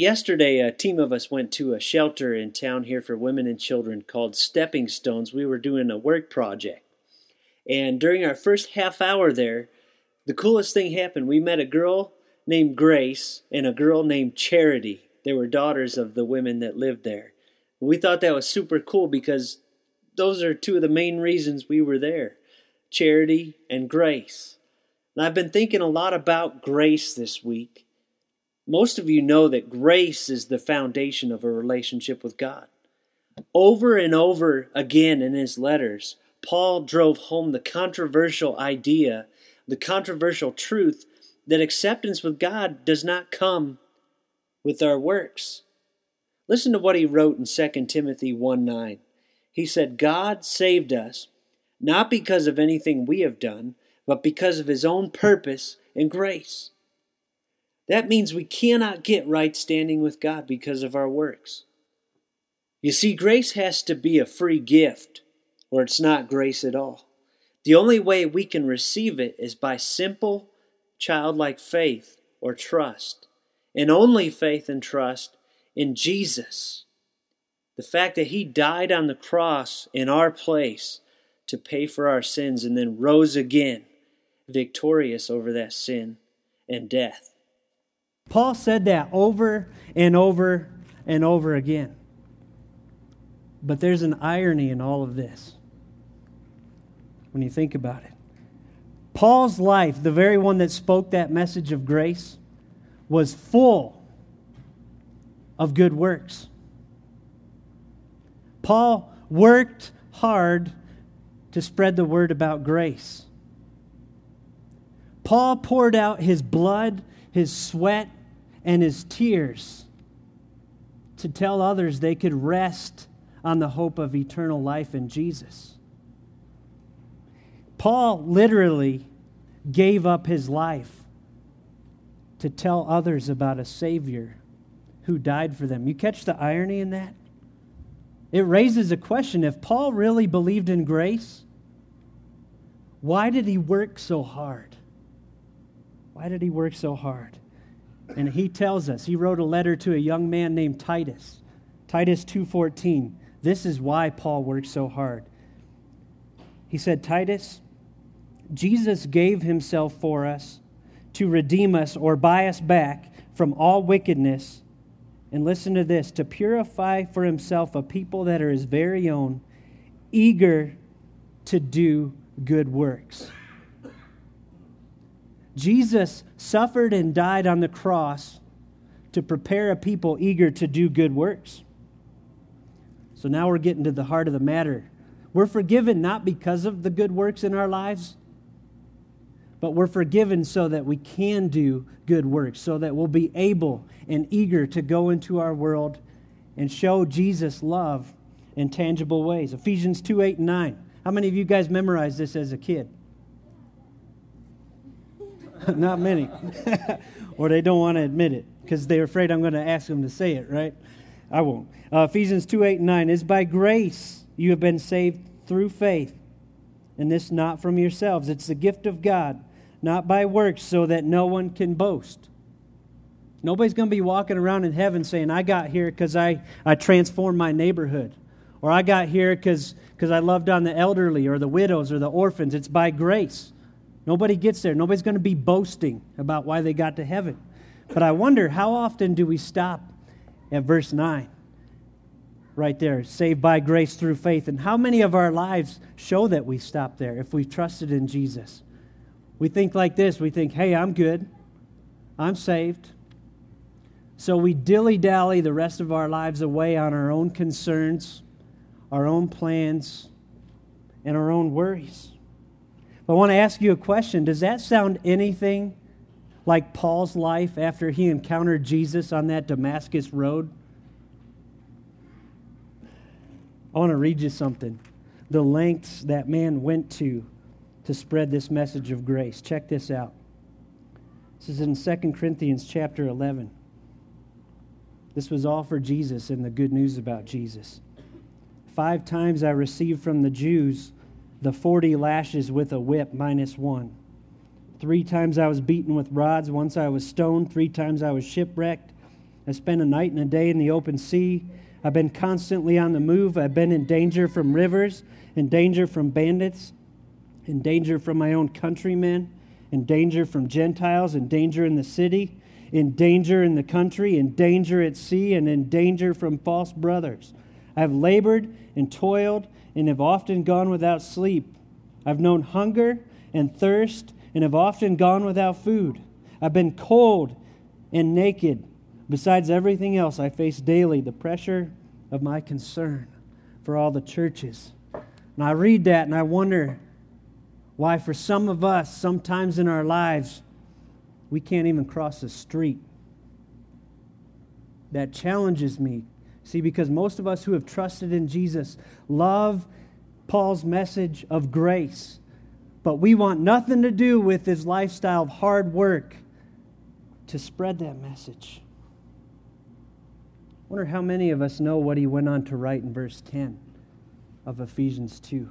Yesterday, a team of us went to a shelter in town here for women and children called Stepping Stones. We were doing a work project. And during our first half hour there, the coolest thing happened. We met a girl named Grace and a girl named Charity. They were daughters of the women that lived there. We thought that was super cool because those are two of the main reasons we were there charity and grace. And I've been thinking a lot about grace this week. Most of you know that grace is the foundation of a relationship with God. Over and over again in his letters, Paul drove home the controversial idea, the controversial truth that acceptance with God does not come with our works. Listen to what he wrote in 2 Timothy 1 9. He said, God saved us not because of anything we have done, but because of his own purpose and grace. That means we cannot get right standing with God because of our works. You see, grace has to be a free gift, or it's not grace at all. The only way we can receive it is by simple, childlike faith or trust, and only faith and trust in Jesus. The fact that He died on the cross in our place to pay for our sins and then rose again, victorious over that sin and death. Paul said that over and over and over again. But there's an irony in all of this when you think about it. Paul's life, the very one that spoke that message of grace, was full of good works. Paul worked hard to spread the word about grace. Paul poured out his blood, his sweat, and his tears to tell others they could rest on the hope of eternal life in Jesus. Paul literally gave up his life to tell others about a Savior who died for them. You catch the irony in that? It raises a question if Paul really believed in grace, why did he work so hard? Why did he work so hard? And he tells us, he wrote a letter to a young man named Titus. Titus 2:14. This is why Paul worked so hard. He said, "Titus, Jesus gave himself for us to redeem us or buy us back from all wickedness." And listen to this, to purify for himself a people that are his very own, eager to do good works. Jesus suffered and died on the cross to prepare a people eager to do good works. So now we're getting to the heart of the matter. We're forgiven not because of the good works in our lives, but we're forgiven so that we can do good works, so that we'll be able and eager to go into our world and show Jesus' love in tangible ways. Ephesians 2 8 and 9. How many of you guys memorized this as a kid? Not many. or they don't want to admit it because they're afraid I'm going to ask them to say it, right? I won't. Uh, Ephesians 2 8 and 9 is by grace you have been saved through faith, and this not from yourselves. It's the gift of God, not by works, so that no one can boast. Nobody's going to be walking around in heaven saying, I got here because I, I transformed my neighborhood. Or I got here because I loved on the elderly or the widows or the orphans. It's by grace. Nobody gets there. Nobody's going to be boasting about why they got to heaven. But I wonder how often do we stop at verse 9? Right there, saved by grace through faith. And how many of our lives show that we stop there if we've trusted in Jesus? We think like this we think, hey, I'm good, I'm saved. So we dilly dally the rest of our lives away on our own concerns, our own plans, and our own worries. I want to ask you a question. Does that sound anything like Paul's life after he encountered Jesus on that Damascus road? I want to read you something. The lengths that man went to to spread this message of grace. Check this out. This is in 2 Corinthians chapter 11. This was all for Jesus and the good news about Jesus. Five times I received from the Jews the 40 lashes with a whip minus one. Three times I was beaten with rods. Once I was stoned. Three times I was shipwrecked. I spent a night and a day in the open sea. I've been constantly on the move. I've been in danger from rivers, in danger from bandits, in danger from my own countrymen, in danger from Gentiles, in danger in the city, in danger in the country, in danger at sea, and in danger from false brothers. I have labored and toiled and have often gone without sleep. I've known hunger and thirst and have often gone without food. I've been cold and naked. Besides everything else, I face daily the pressure of my concern for all the churches. And I read that and I wonder why, for some of us, sometimes in our lives, we can't even cross the street. That challenges me. See, because most of us who have trusted in Jesus love Paul's message of grace, but we want nothing to do with his lifestyle of hard work to spread that message. I wonder how many of us know what he went on to write in verse 10 of Ephesians 2.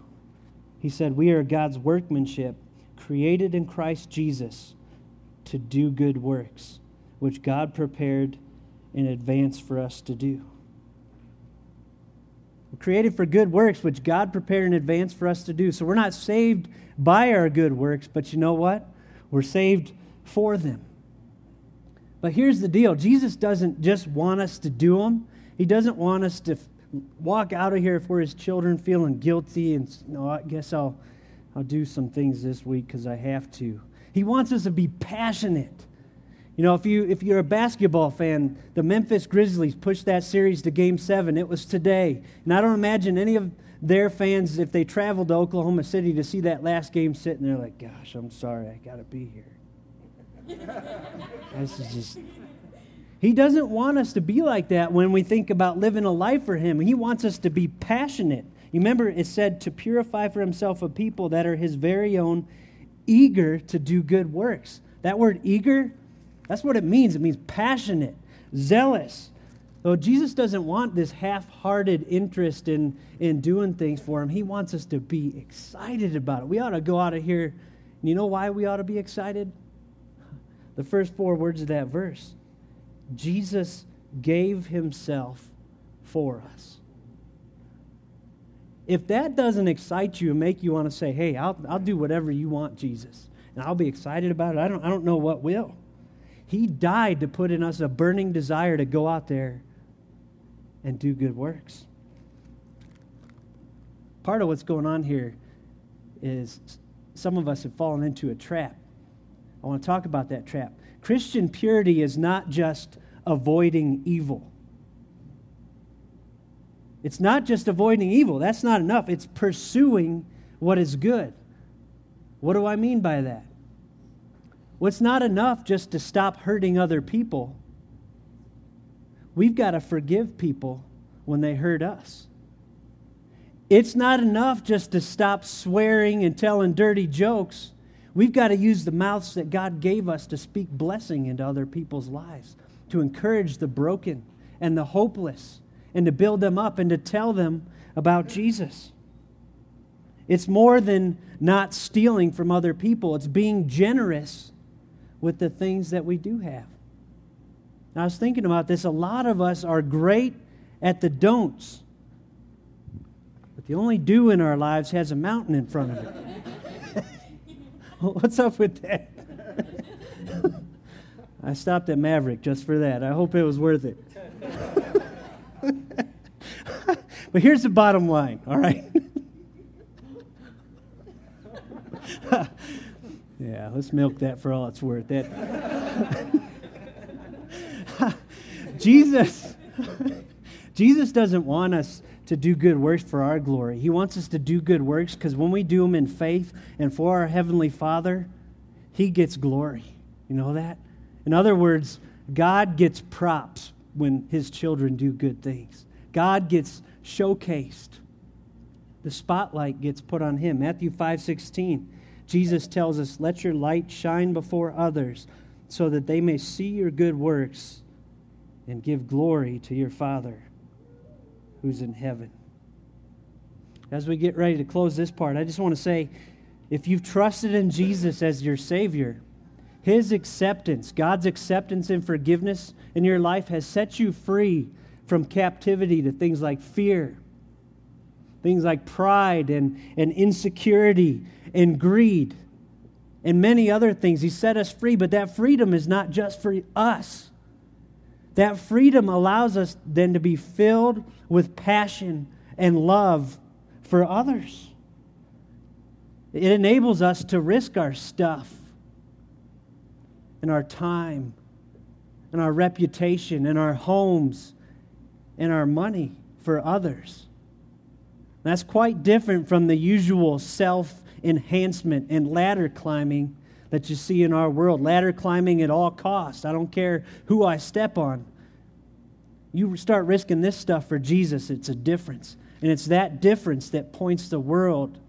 He said, We are God's workmanship, created in Christ Jesus to do good works, which God prepared in advance for us to do. We're created for good works, which God prepared in advance for us to do. So we're not saved by our good works, but you know what? We're saved for them. But here's the deal Jesus doesn't just want us to do them, He doesn't want us to walk out of here if we're His children feeling guilty and, no, I guess I'll, I'll do some things this week because I have to. He wants us to be passionate. You know, if, you, if you're a basketball fan, the Memphis Grizzlies pushed that series to game seven. It was today. And I don't imagine any of their fans, if they traveled to Oklahoma City to see that last game, sitting there like, gosh, I'm sorry, I got to be here. this is just. He doesn't want us to be like that when we think about living a life for Him. He wants us to be passionate. You remember it said to purify for Himself a people that are His very own, eager to do good works. That word eager that's what it means. It means passionate, zealous. So Jesus doesn't want this half hearted interest in, in doing things for him. He wants us to be excited about it. We ought to go out of here. And you know why we ought to be excited? The first four words of that verse Jesus gave himself for us. If that doesn't excite you and make you want to say, hey, I'll, I'll do whatever you want, Jesus, and I'll be excited about it, I don't, I don't know what will. He died to put in us a burning desire to go out there and do good works. Part of what's going on here is some of us have fallen into a trap. I want to talk about that trap. Christian purity is not just avoiding evil. It's not just avoiding evil. That's not enough. It's pursuing what is good. What do I mean by that? Well, it's not enough just to stop hurting other people. We've got to forgive people when they hurt us. It's not enough just to stop swearing and telling dirty jokes. We've got to use the mouths that God gave us to speak blessing into other people's lives, to encourage the broken and the hopeless, and to build them up and to tell them about Jesus. It's more than not stealing from other people, it's being generous with the things that we do have. I was thinking about this. A lot of us are great at the don'ts, but the only do in our lives has a mountain in front of it. What's up with that? I stopped at Maverick just for that. I hope it was worth it. but here's the bottom line, all right? Yeah, let's milk that for all it's worth. That Jesus Jesus doesn't want us to do good works for our glory. He wants us to do good works because when we do them in faith and for our heavenly Father, he gets glory. You know that? In other words, God gets props when his children do good things. God gets showcased. The spotlight gets put on him. Matthew 5:16 Jesus tells us, Let your light shine before others so that they may see your good works and give glory to your Father who's in heaven. As we get ready to close this part, I just want to say if you've trusted in Jesus as your Savior, His acceptance, God's acceptance and forgiveness in your life has set you free from captivity to things like fear, things like pride and, and insecurity and greed and many other things. He set us free, but that freedom is not just for us. That freedom allows us then to be filled with passion and love for others. It enables us to risk our stuff and our time and our reputation and our homes and our money for others. That's quite different from the usual self enhancement and ladder climbing that you see in our world. Ladder climbing at all costs. I don't care who I step on. You start risking this stuff for Jesus, it's a difference. And it's that difference that points the world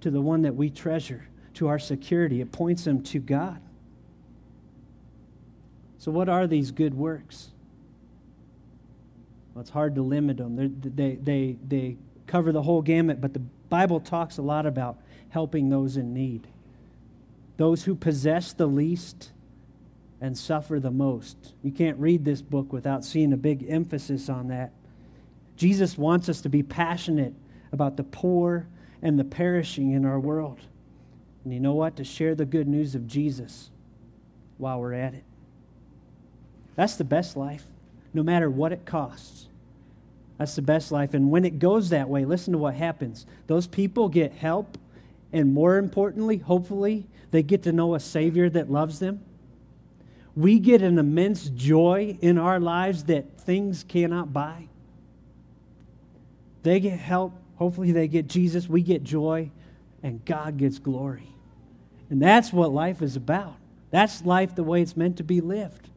to the one that we treasure, to our security. It points them to God. So, what are these good works? Well, it's hard to limit them. They're, they, they, they cover the whole gamut, but the Bible talks a lot about helping those in need. Those who possess the least and suffer the most. You can't read this book without seeing a big emphasis on that. Jesus wants us to be passionate about the poor and the perishing in our world. And you know what? To share the good news of Jesus while we're at it. That's the best life, no matter what it costs. That's the best life. And when it goes that way, listen to what happens. Those people get help, and more importantly, hopefully, they get to know a Savior that loves them. We get an immense joy in our lives that things cannot buy. They get help. Hopefully, they get Jesus. We get joy, and God gets glory. And that's what life is about. That's life the way it's meant to be lived.